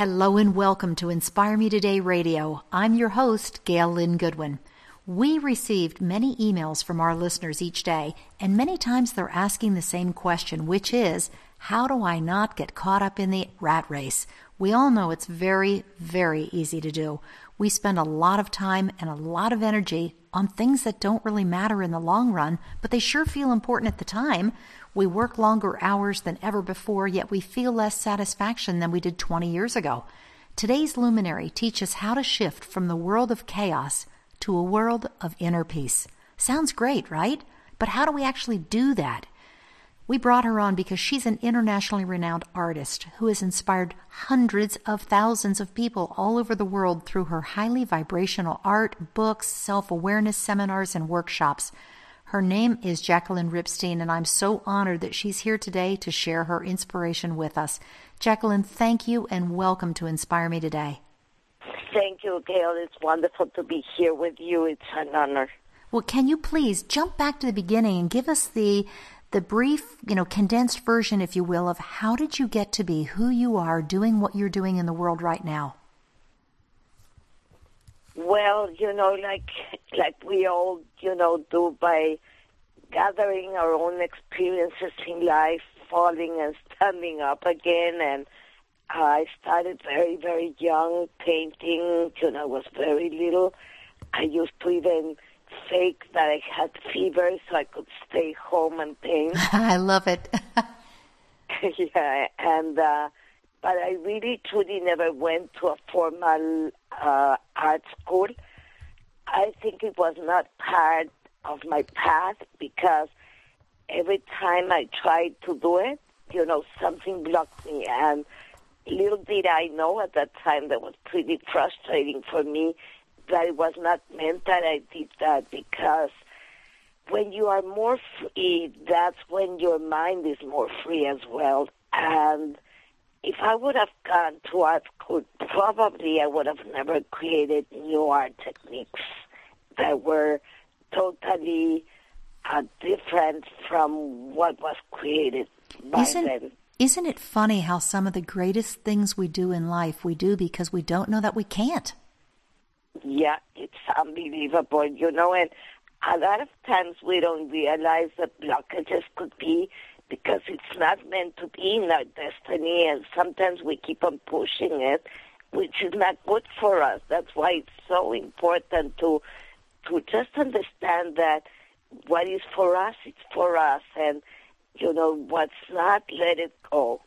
Hello and welcome to Inspire Me Today Radio. I'm your host, Gail Lynn Goodwin. We received many emails from our listeners each day, and many times they're asking the same question, which is, how do I not get caught up in the rat race? We all know it's very, very easy to do. We spend a lot of time and a lot of energy on things that don't really matter in the long run, but they sure feel important at the time. We work longer hours than ever before, yet we feel less satisfaction than we did 20 years ago. Today's luminary teaches how to shift from the world of chaos to a world of inner peace. Sounds great, right? But how do we actually do that? We brought her on because she's an internationally renowned artist who has inspired hundreds of thousands of people all over the world through her highly vibrational art, books, self awareness seminars, and workshops. Her name is Jacqueline Ripstein, and I'm so honored that she's here today to share her inspiration with us. Jacqueline, thank you and welcome to Inspire Me Today. Thank you, Gail. It's wonderful to be here with you. It's an honor. Well, can you please jump back to the beginning and give us the the brief, you know, condensed version, if you will, of how did you get to be who you are doing what you're doing in the world right now? Well, you know, like like we all, you know, do by gathering our own experiences in life, falling and standing up again. And I started very, very young painting. You know, I was very little. I used to even fake that I had fever so I could stay home and paint. I love it. yeah, and uh, but I really truly never went to a formal uh, art school. I think it was not part of my path because every time I tried to do it, you know, something blocked me. And little did I know at that time that was pretty frustrating for me that it was not meant that I did that because when you are more free, that's when your mind is more free as well. And if I would have gone to art school, probably I would have never created new art techniques that were totally uh, different from what was created by isn't, then. Isn't it funny how some of the greatest things we do in life we do because we don't know that we can't? Yeah, it's unbelievable, you know, and a lot of times we don't realize that blockages could be because it's not meant to be in our destiny, and sometimes we keep on pushing it, which is not good for us. That's why it's so important to to just understand that what is for us, it's for us, and you know what's not, let it go.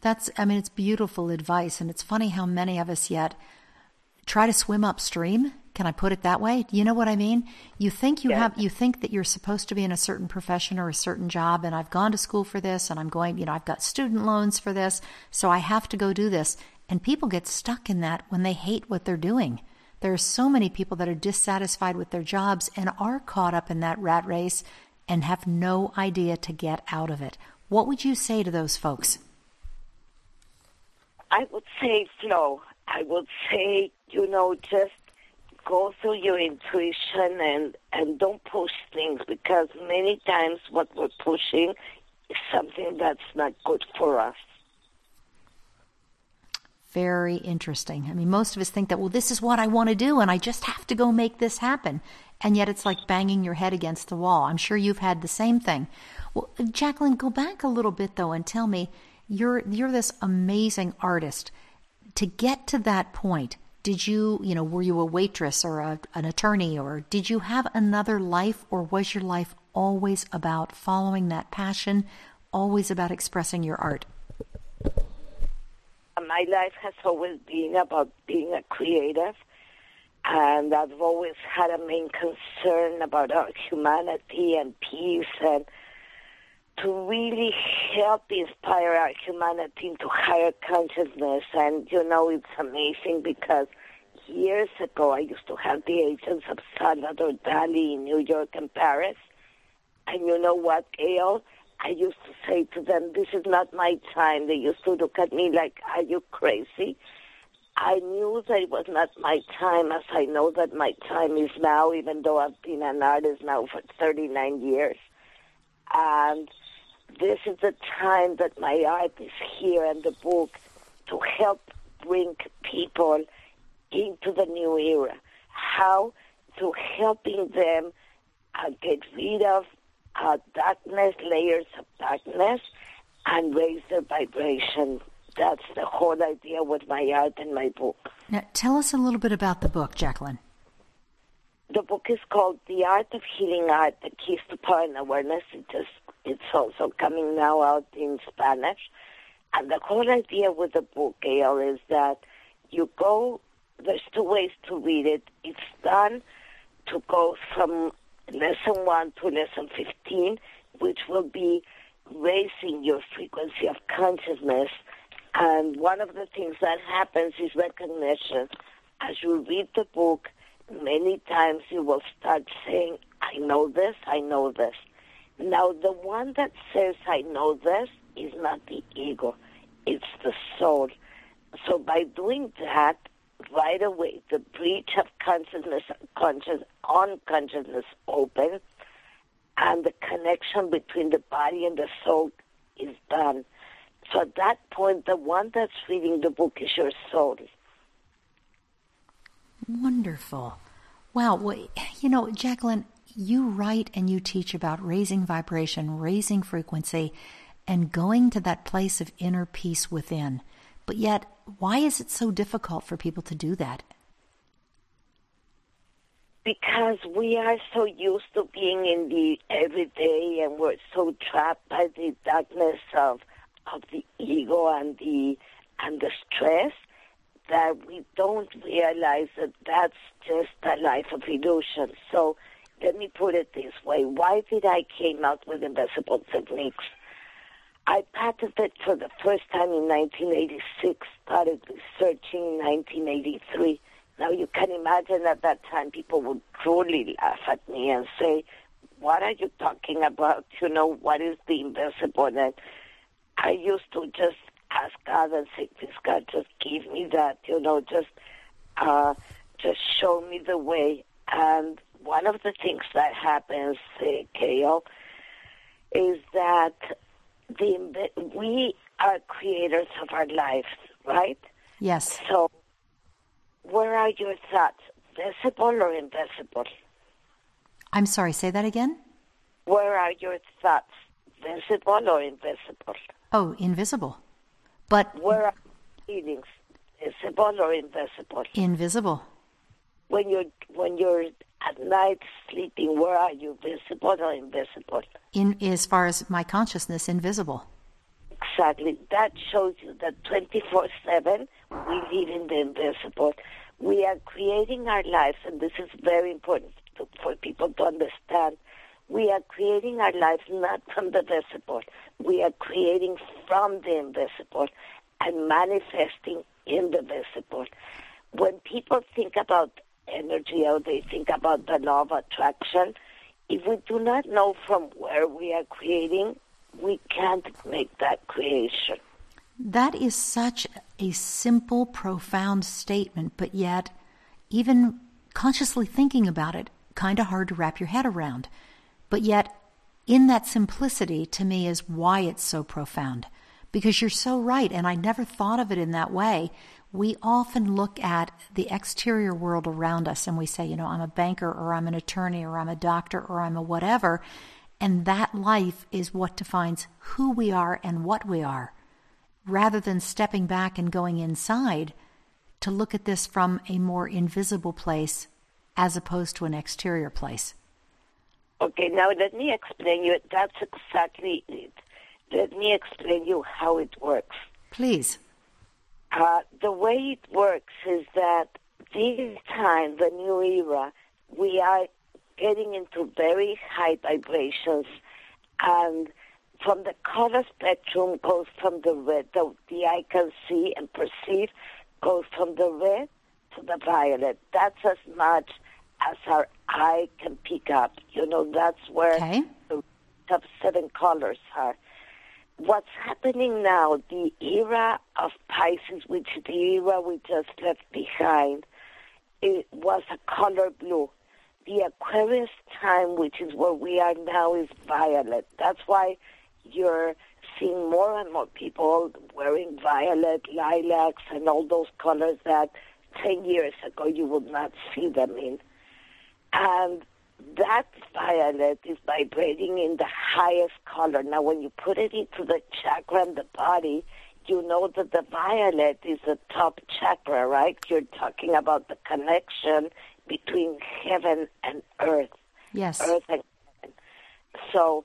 That's, I mean, it's beautiful advice, and it's funny how many of us yet try to swim upstream. Can I put it that way? You know what I mean? You think you have you think that you're supposed to be in a certain profession or a certain job and I've gone to school for this and I'm going, you know, I've got student loans for this, so I have to go do this. And people get stuck in that when they hate what they're doing. There are so many people that are dissatisfied with their jobs and are caught up in that rat race and have no idea to get out of it. What would you say to those folks? I would say flow. I would say, you know, just go through your intuition and, and don't push things because many times what we're pushing is something that's not good for us. Very interesting. I mean, most of us think that, well, this is what I want to do and I just have to go make this happen. And yet it's like banging your head against the wall. I'm sure you've had the same thing. Well, Jacqueline, go back a little bit though and tell me you're, you're this amazing artist to get to that point, did you, you know, were you a waitress or a, an attorney or did you have another life or was your life always about following that passion, always about expressing your art? My life has always been about being a creative and I've always had a main concern about humanity and peace and to really help inspire our humanity into higher consciousness. And, you know, it's amazing because years ago I used to have the agents of Salvador Dali in New York and Paris. And you know what, Gail? I used to say to them, this is not my time. They used to look at me like, are you crazy? I knew that it was not my time as I know that my time is now, even though I've been an artist now for 39 years. And this is the time that my art is here and the book to help bring people into the new era. How? Through helping them uh, get rid of uh, darkness, layers of darkness, and raise their vibration. That's the whole idea with my art and my book. Now, tell us a little bit about the book, Jacqueline. The book is called The Art of Healing Art, The Keys to Power and Awareness. It just, it's also coming now out in Spanish. And the whole idea with the book, Gail, is that you go, there's two ways to read it. It's done to go from lesson 1 to lesson 15, which will be raising your frequency of consciousness. And one of the things that happens is recognition. As you read the book, many times you will start saying, I know this, I know this. Now, the one that says, I know this, is not the ego, it's the soul. So by doing that, right away, the breach of consciousness, conscious, unconsciousness open, and the connection between the body and the soul is done. So at that point, the one that's reading the book is your soul. Wonderful. Wow. Well, you know, Jacqueline, you write and you teach about raising vibration, raising frequency, and going to that place of inner peace within. But yet, why is it so difficult for people to do that? Because we are so used to being in the everyday and we're so trapped by the darkness of of the ego and the and the stress that we don't realize that that's just a life of illusion. So let me put it this way. Why did I came out with invisible techniques? I patented for the first time in 1986, started researching in 1983. Now you can imagine at that time people would truly laugh at me and say, what are you talking about? You know, what is the invisible? And I used to just ask God and say, please God, just give me that, you know, just, uh, just show me the way. And one of the things that happens, uh, Gail, is that the we are creators of our lives, right? Yes. So, where are your thoughts, visible or invisible? I'm sorry, say that again? Where are your thoughts, visible or invisible? Oh, invisible. But where are feelings, visible or invisible? Invisible. When you're when you're at night sleeping, where are you, visible or invisible? In as far as my consciousness, invisible. Exactly. That shows you that 24 7 we live in the invisible. We are creating our lives, and this is very important to, for people to understand. We are creating our lives not from the visible. We are creating from the invisible and manifesting in the visible. When people think about energy or they think about the law of attraction, if we do not know from where we are creating, we can't make that creation. That is such a simple, profound statement, but yet, even consciously thinking about it, kind of hard to wrap your head around. But yet, in that simplicity, to me, is why it's so profound. Because you're so right, and I never thought of it in that way we often look at the exterior world around us and we say, you know, I'm a banker or I'm an attorney or I'm a doctor or I'm a whatever. And that life is what defines who we are and what we are, rather than stepping back and going inside to look at this from a more invisible place as opposed to an exterior place. Okay, now let me explain you. That's exactly it. Let me explain you how it works. Please. Uh, the way it works is that this time, the new era, we are getting into very high vibrations, and from the color spectrum goes from the red, the, the eye can see and perceive, goes from the red to the violet. That's as much as our eye can pick up. You know, that's where okay. the top seven colors are what's happening now, the era of Pisces, which is the era we just left behind, it was a color blue. The Aquarius time, which is where we are now, is violet. That's why you're seeing more and more people wearing violet, lilacs, and all those colors that 10 years ago you would not see them in. And that violet is vibrating in the highest color. Now, when you put it into the chakra and the body, you know that the violet is the top chakra, right? You're talking about the connection between heaven and earth. Yes. Earth and heaven. So,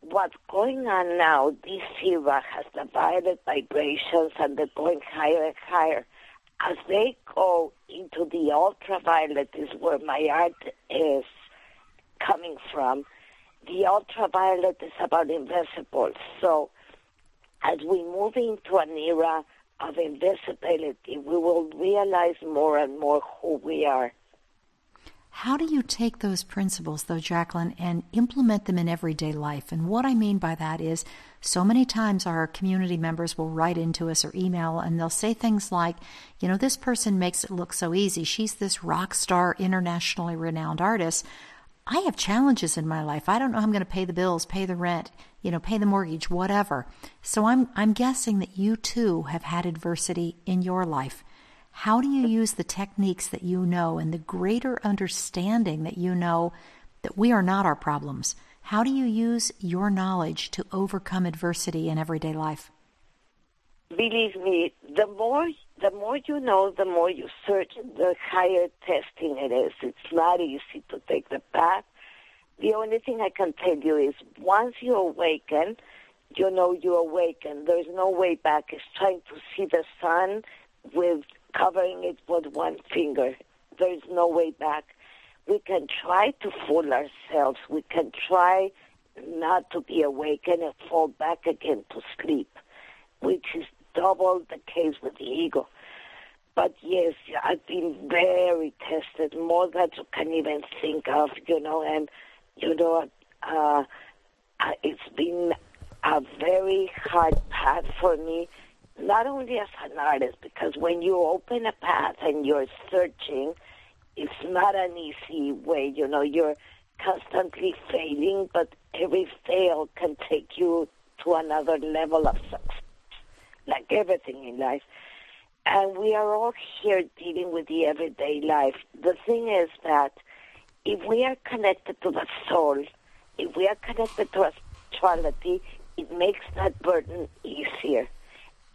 what's going on now, this era has the violet vibrations and they're going higher and higher. As they go into the ultraviolet, is where my art is coming from. The ultraviolet is about invisible. So, as we move into an era of invisibility, we will realize more and more who we are. How do you take those principles, though, Jacqueline, and implement them in everyday life? And what I mean by that is so many times our community members will write into us or email and they'll say things like, you know, this person makes it look so easy. She's this rock star, internationally renowned artist. I have challenges in my life. I don't know how I'm going to pay the bills, pay the rent, you know, pay the mortgage, whatever. So I'm I'm guessing that you too have had adversity in your life. How do you use the techniques that you know and the greater understanding that you know that we are not our problems? How do you use your knowledge to overcome adversity in everyday life? Believe me, the more the more you know, the more you search, the higher testing it is. It's not easy to take the path. The only thing I can tell you is once you awaken, you know you awaken. There's no way back. It's trying to see the sun with covering it with one finger. There's no way back. We can try to fool ourselves. We can try not to be awakened and fall back again to sleep, which is double the case with the ego. But yes, I've been very tested, more than you can even think of, you know, and, you know, uh, it's been a very hard path for me, not only as an artist, because when you open a path and you're searching, it's not an easy way, you know, you're constantly failing, but every fail can take you to another level of success like everything in life. And we are all here dealing with the everyday life. The thing is that if we are connected to the soul, if we are connected to our spirituality, it makes that burden easier.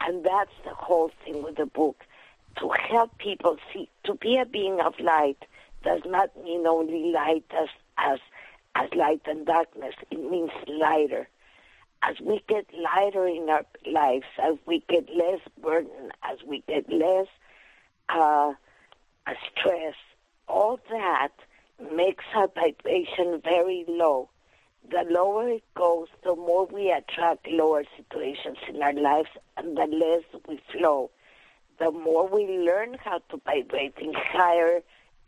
And that's the whole thing with the book. To help people see, to be a being of light does not mean only light as, as, as light and darkness. It means lighter as we get lighter in our lives, as we get less burden, as we get less uh, stress, all that makes our vibration very low. The lower it goes, the more we attract lower situations in our lives and the less we flow. The more we learn how to vibrate in higher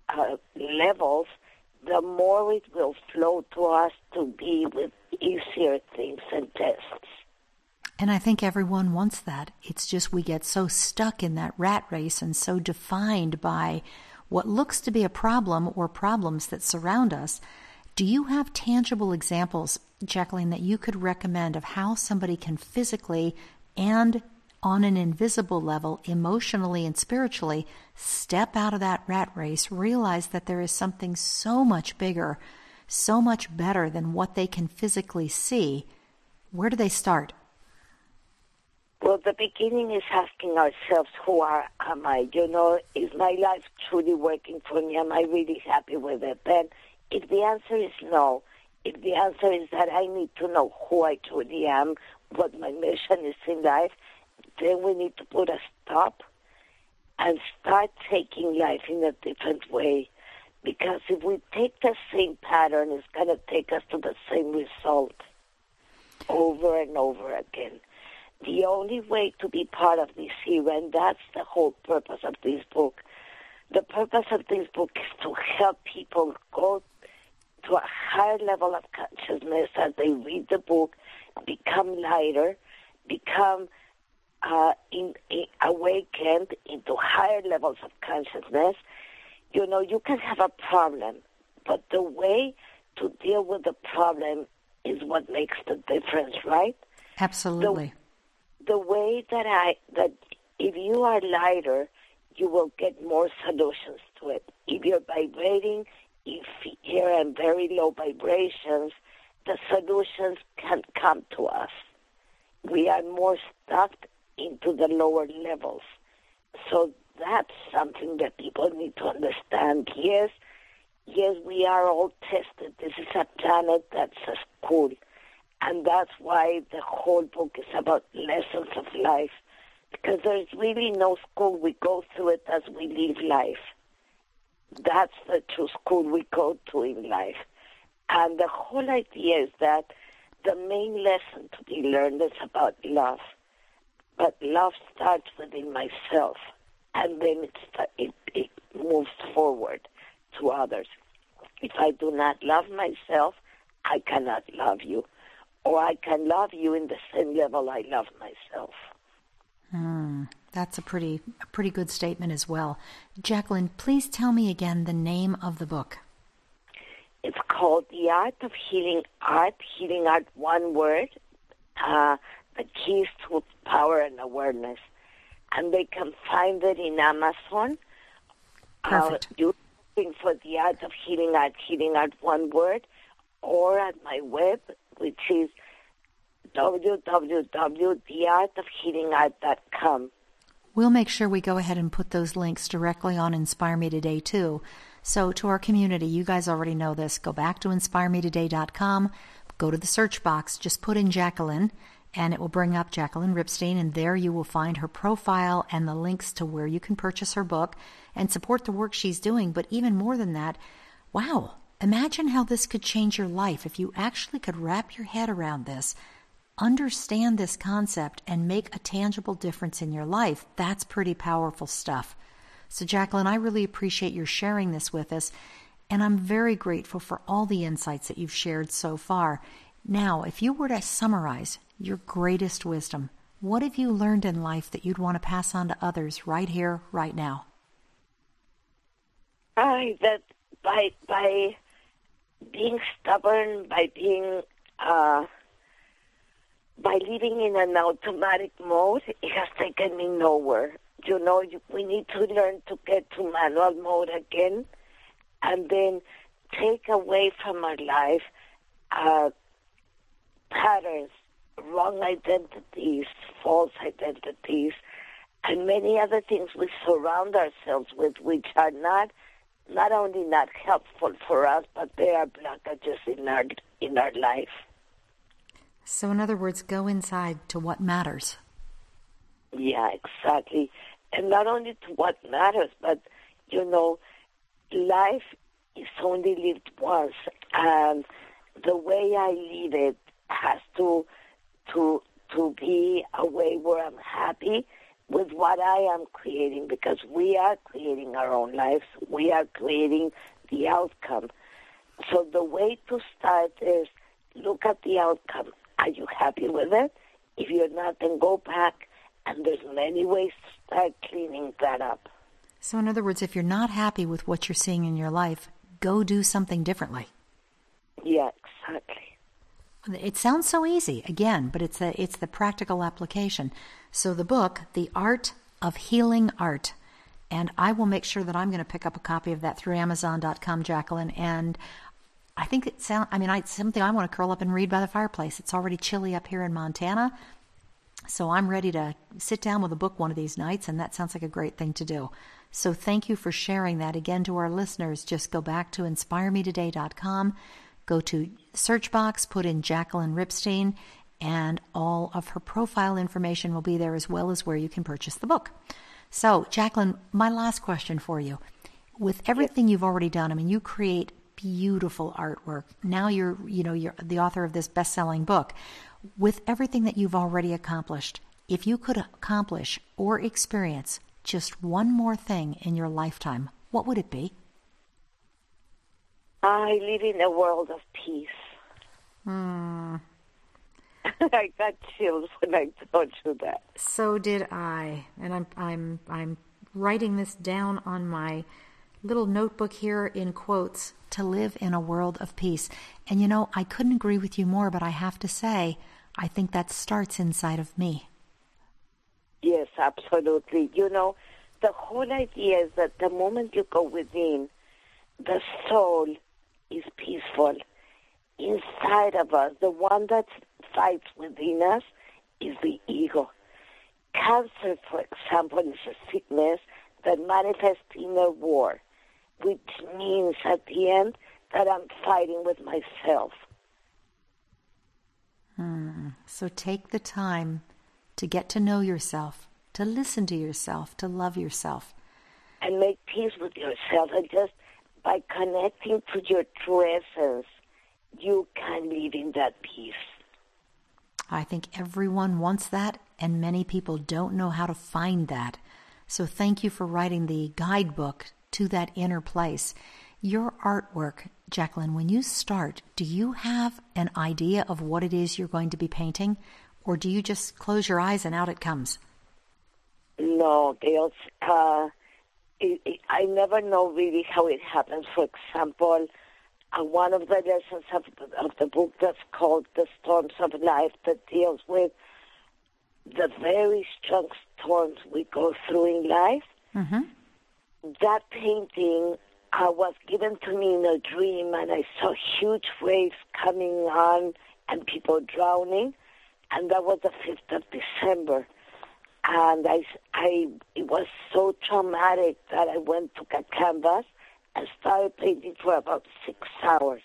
uh, levels, the more it will flow to us to be with easier things and tests. And I think everyone wants that. It's just we get so stuck in that rat race and so defined by what looks to be a problem or problems that surround us. Do you have tangible examples, Jacqueline, that you could recommend of how somebody can physically and on an invisible level, emotionally and spiritually, step out of that rat race, realize that there is something so much bigger, so much better than what they can physically see, where do they start? Well, the beginning is asking ourselves, who are, am I? You know, is my life truly working for me? Am I really happy with it? And if the answer is no, the answer is that I need to know who I truly am, what my mission is in life, then we need to put a stop and start taking life in a different way. Because if we take the same pattern, it's going to take us to the same result over and over again. The only way to be part of this era, and that's the whole purpose of this book, the purpose of this book is to help people go to a higher level of consciousness as they read the book, become lighter, become uh, in, in, awakened into higher levels of consciousness, you know, you can have a problem, but the way to deal with the problem is what makes the difference, right? Absolutely. The, the way that I that if you are lighter, you will get more solutions to it. If you're vibrating, if you're in very low vibrations, the solutions can come to us. We are more stuck into the lower levels. So that's something that people need to understand. Yes, yes, we are all tested. This is a planet that's a school. And that's why the whole book is about lessons of life. Because there's really no school. We go through it as we live life. That's the true school we go to in life. And the whole idea is that the main lesson to be learned is about love. But love starts within myself, and then it, it, it moves forward to others. If I do not love myself, I cannot love you. Or I can love you in the same level I love myself. Hmm, that's a pretty a pretty good statement as well. Jacqueline, please tell me again the name of the book. It's called The Art of Healing Art, Healing Art, one word. Uh, the keys to power and awareness. And they can find it in Amazon. Perfect. Uh, you looking for The Art of Healing Art, Healing Art, one word, or at my web, which is www.theartofhealingart.com. We'll make sure we go ahead and put those links directly on Inspire Me Today, too. So, to our community, you guys already know this. Go back to inspiremetoday.com, go to the search box, just put in Jacqueline, and it will bring up Jacqueline Ripstein, and there you will find her profile and the links to where you can purchase her book and support the work she's doing. But even more than that, wow, imagine how this could change your life if you actually could wrap your head around this understand this concept and make a tangible difference in your life, that's pretty powerful stuff. So, Jacqueline, I really appreciate your sharing this with us, and I'm very grateful for all the insights that you've shared so far. Now, if you were to summarize your greatest wisdom, what have you learned in life that you'd want to pass on to others right here, right now? I that by by being stubborn, by being uh, by living in an automatic mode, it has taken me nowhere. You know, we need to learn to get to manual mode again, and then take away from our life uh, patterns, wrong identities, false identities, and many other things we surround ourselves with, which are not not only not helpful for us, but they are blockages in our in our life. So, in other words, go inside to what matters. Yeah, exactly. And not only to what matters, but, you know, life is only lived once. And the way I live it has to, to, to be a way where I'm happy with what I am creating because we are creating our own lives. We are creating the outcome. So the way to start is look at the outcome are you happy with it? If you're not, then go back, and there's many ways to start cleaning that up. So, in other words, if you're not happy with what you're seeing in your life, go do something differently. Yeah, exactly. It sounds so easy, again, but it's the it's the practical application. So the book, The Art of Healing Art, and I will make sure that I'm going to pick up a copy of that through Amazon.com, Jacqueline, and I think it sounds, I mean, it's something I want to curl up and read by the fireplace. It's already chilly up here in Montana. So I'm ready to sit down with a book one of these nights, and that sounds like a great thing to do. So thank you for sharing that again to our listeners. Just go back to inspiremetoday.com, go to search box, put in Jacqueline Ripstein, and all of her profile information will be there as well as where you can purchase the book. So, Jacqueline, my last question for you. With everything you've already done, I mean, you create beautiful artwork. Now you're, you know, you're the author of this best-selling book. With everything that you've already accomplished, if you could accomplish or experience just one more thing in your lifetime, what would it be? I live in a world of peace. Hmm. I got chills when I told you that. So did I, and I'm I'm I'm writing this down on my little notebook here in quotes to live in a world of peace. And you know, I couldn't agree with you more, but I have to say, I think that starts inside of me. Yes, absolutely. You know, the whole idea is that the moment you go within, the soul is peaceful. Inside of us, the one that fights within us is the ego. Cancer, for example, is a sickness that manifests in a war, which means at the end that I'm fighting with myself. Hmm. So take the time to get to know yourself, to listen to yourself, to love yourself. And make peace with yourself. And just by connecting to your true essence, you can live in that peace. I think everyone wants that, and many people don't know how to find that. So thank you for writing the guidebook to that inner place. Your artwork, Jacqueline, when you start, do you have an idea of what it is you're going to be painting, or do you just close your eyes and out it comes? No, Gail. Uh, it, it, I never know really how it happens. For example, uh, one of the lessons of, of the book that's called The Storms of Life that deals with the very strong storms we go through in life. Mm-hmm. That painting uh, was given to me in a dream, and I saw huge waves coming on and people drowning, and that was the 5th of December. And I, I, it was so traumatic that I went to a canvas and started painting for about six hours.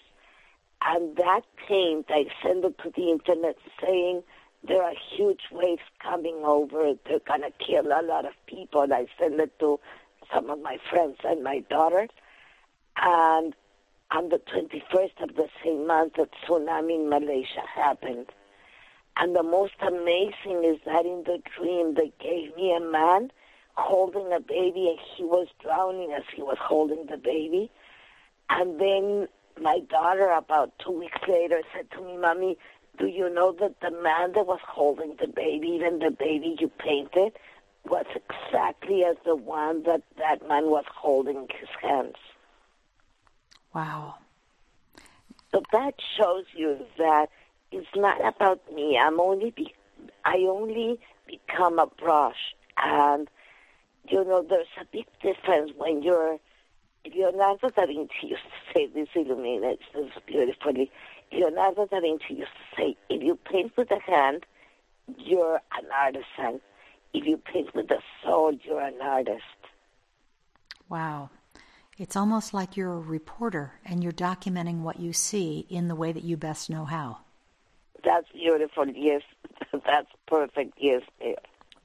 And that paint, I sent it to the internet saying, there are huge waves coming over. They're going to kill a lot of people. I sent it to some of my friends and my daughter. And on the 21st of the same month, a tsunami in Malaysia happened. And the most amazing is that in the dream, they gave me a man holding a baby, and he was drowning as he was holding the baby. And then my daughter, about two weeks later, said to me, Mommy, do you know that the man that was holding the baby, even the baby you painted, was exactly as the one that that man was holding his hands? Wow. So that shows you that it's not about me. I'm only be, I only become a brush, and you know there's a big difference when you're. Leonardo da Vinci used to say this illuminates this beautifully. Leonardo da Vinci used to say, if you paint with a hand, you're an artisan. If you paint with the soul, you're an artist. Wow. It's almost like you're a reporter and you're documenting what you see in the way that you best know how. That's beautiful. Yes, that's perfect. Yes.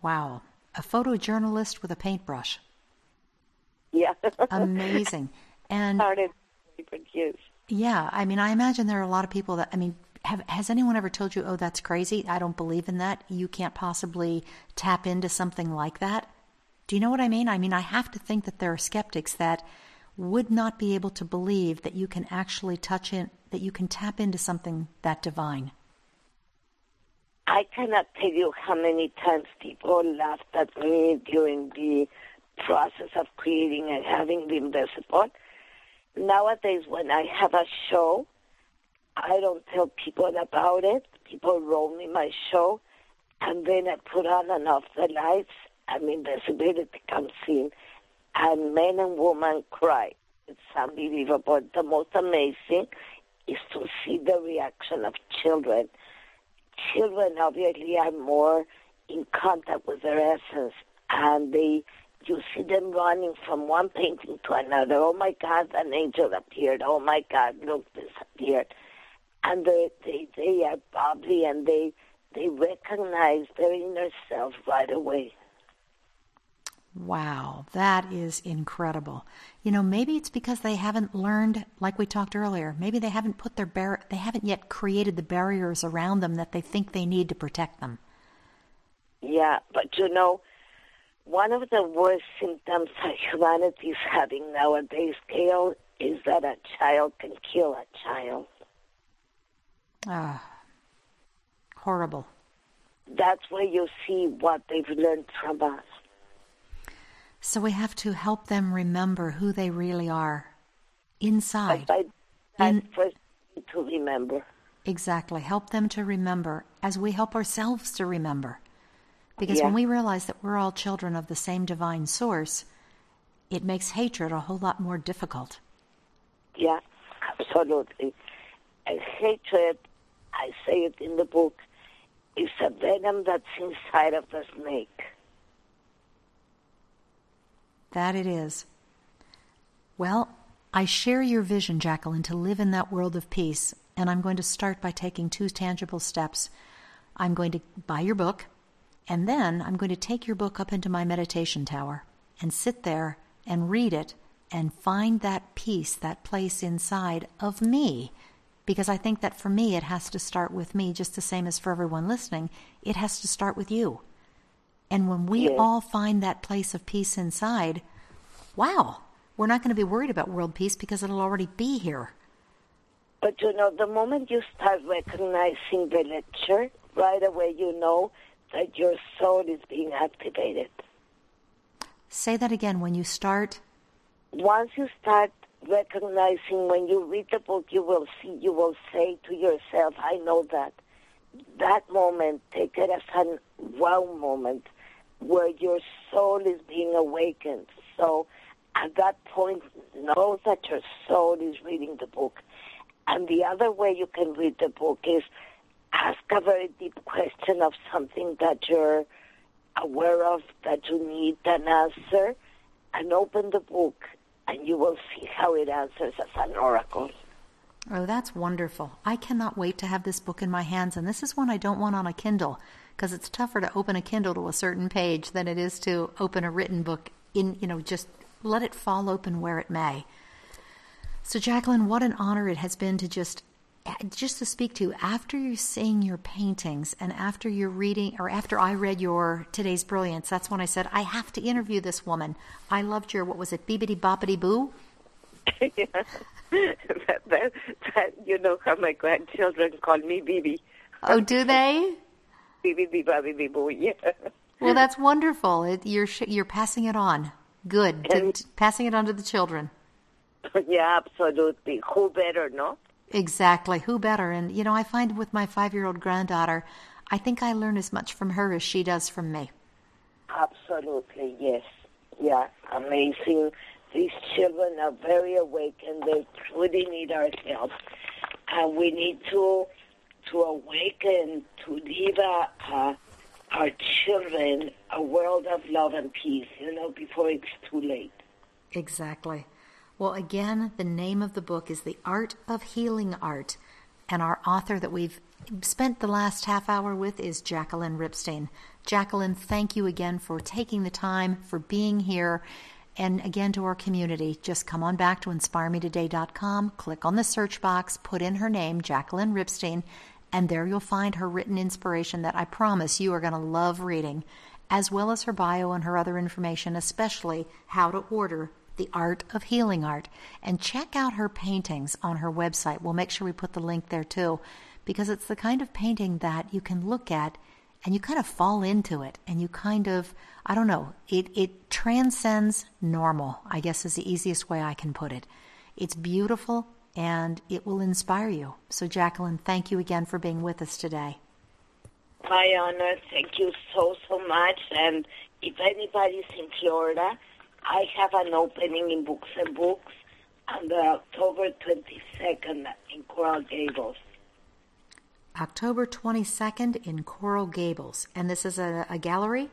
Wow. A photojournalist with a paintbrush. Yeah. Amazing. And started yes. Yeah, I mean, I imagine there are a lot of people that I mean, have has anyone ever told you, "Oh, that's crazy. I don't believe in that. You can't possibly tap into something like that." Do you know what I mean? I mean, I have to think that there are skeptics that would not be able to believe that you can actually touch in that you can tap into something that divine. I cannot tell you how many times people laughed at me during the process of creating and having the invisible. Nowadays, when I have a show, I don't tell people about it. People roll me my show, and then I put on and off the lights, and invisibility comes in, and men and women cry. It's unbelievable. The most amazing is to see the reaction of children children obviously are more in contact with their essence and they you see them running from one painting to another. Oh my God, an angel appeared. Oh my God, look, this appeared. And they they, they are bubbly and they they recognize their inner self right away. Wow, that is incredible. You know, maybe it's because they haven't learned, like we talked earlier. Maybe they haven't put their bar- they haven't yet created the barriers around them that they think they need to protect them. Yeah, but you know, one of the worst symptoms that humanity is having nowadays, Gail, is that a child can kill a child. Ah, horrible. That's where you see what they've learned from us. So we have to help them remember who they really are inside. But I, in, first to remember. Exactly. Help them to remember as we help ourselves to remember. Because Yeah. when we realize that we're all children of the same divine source, it makes hatred a whole lot more difficult. Yeah, absolutely. And hatred, I say it in the book, is a venom that's inside of the snake. That it is. Well, I share your vision, Jacqueline, to live in that world of peace, and I'm going to start by taking two tangible steps. I'm going to buy your book, and then I'm going to take your book up into my meditation tower and sit there and read it and find that peace, that place inside of me. Because I think that for me, it has to start with me, just the same as for everyone listening. It has to start with you. And when we all find that place of peace inside, wow, we're not going to be worried about world peace because it'll already be here. But you know, the moment you start recognizing the lecture, right away you know that your soul is being activated. Say that again when you start. Once you start recognizing when you read the book, you will see, you will say to yourself, I know that. That moment, take it as a wow moment where your soul is being awakened. So at that point, know that your soul is reading the book. And the other way you can read the book is ask a very deep question of something that you're aware of, that you need an answer, and open the book, and you will see how it answers as an oracle. Oh, that's wonderful. I cannot wait to have this book in my hands, and this is one I don't want on a Kindle because it's tougher to open a Kindle to a certain page than it is to open a written book in, you know, just let it fall open where it may. So, Jacqueline, what an honor it has been to just just to speak to you after you're seeing your paintings and after you're reading or after I read your today's brilliance. That's when I said I have to interview this woman. I loved your what was it, Beebity Boppity Boo? yeah. that, that, that, you know how my grandchildren call me Bibi. Oh, do they? Bibi, Bibi, Boo, yeah. Well, that's wonderful. It, you're you're passing it on. Good. To, And- to- passing it on to the children. yeah, absolutely. Who better, no? Exactly. Who better? And you know, I find with my five-year-old granddaughter, I think I learn as much from her as she does from me. Absolutely, yes. Yeah, amazing. These children are very awake and They truly need our help. And we need to to awaken, to live a, a, our children a world of love and peace, you know, before it's too late. Exactly. Well, again, the name of the book is The Art of Healing Art, and our author that we've spent the last half hour with is Jacqueline Ripstein. Jacqueline, thank you again for taking the time, for being here, and again to our community. Just come on back to inspiremetoday.com, click on the search box, put in her name, Jacqueline Ripstein, and there you'll find her written inspiration that I promise you are going to love reading, as well as her bio and her other information, especially how to order the Art of Healing Art. And check out her paintings on her website. We'll make sure we put the link there too, because it's the kind of painting that you can look at and you kind of fall into it and you kind of, I don't know, it, it transcends normal, I guess is the easiest way I can put it. It's beautiful and it will inspire you. So, Jacqueline, thank you again for being with us today. My honor. Thank you so, so much. And if anybody's in Florida, I have an opening in Books and Books on the October 22nd in Coral Gables. October 22nd in Coral Gables. And this is a, a gallery?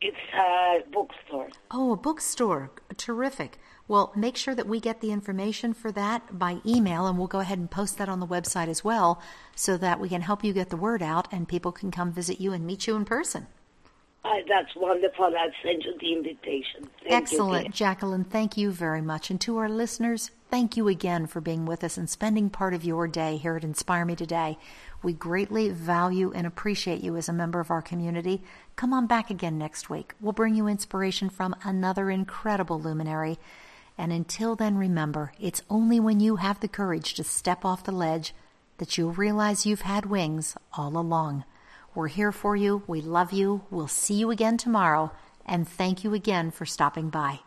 It's a bookstore. Oh, a bookstore. Terrific. Well, make sure that we get the information for that by email, and we'll go ahead and post that on the website as well so that we can help you get the word out and people can come visit you and meet you in person. Uh, that's wonderful. I'll send you the invitation. Thank Excellent. You, Jacqueline, thank you very much. And to our listeners, thank you again for being with us and spending part of your day here at Inspire Me Today. We greatly value and appreciate you as a member of our community. Come on back again next week. We'll bring you inspiration from another incredible luminary. And until then, remember, it's only when you have the courage to step off the ledge that you'll realize you've had wings all along. We're here for you. We love you. We'll see you again tomorrow. And thank you again for stopping by.